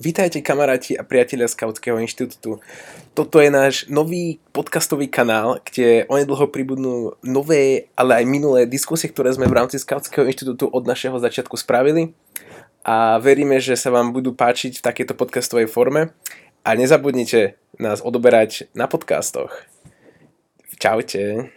Vítajte kamaráti a priatelia Skautského inštitútu. Toto je náš nový podcastový kanál, kde onedlho pribudnú nové, ale aj minulé diskusie, ktoré sme v rámci Skautského inštitútu od našeho začiatku spravili. A veríme, že sa vám budú páčiť v takejto podcastovej forme. A nezabudnite nás odoberať na podcastoch. Čaute.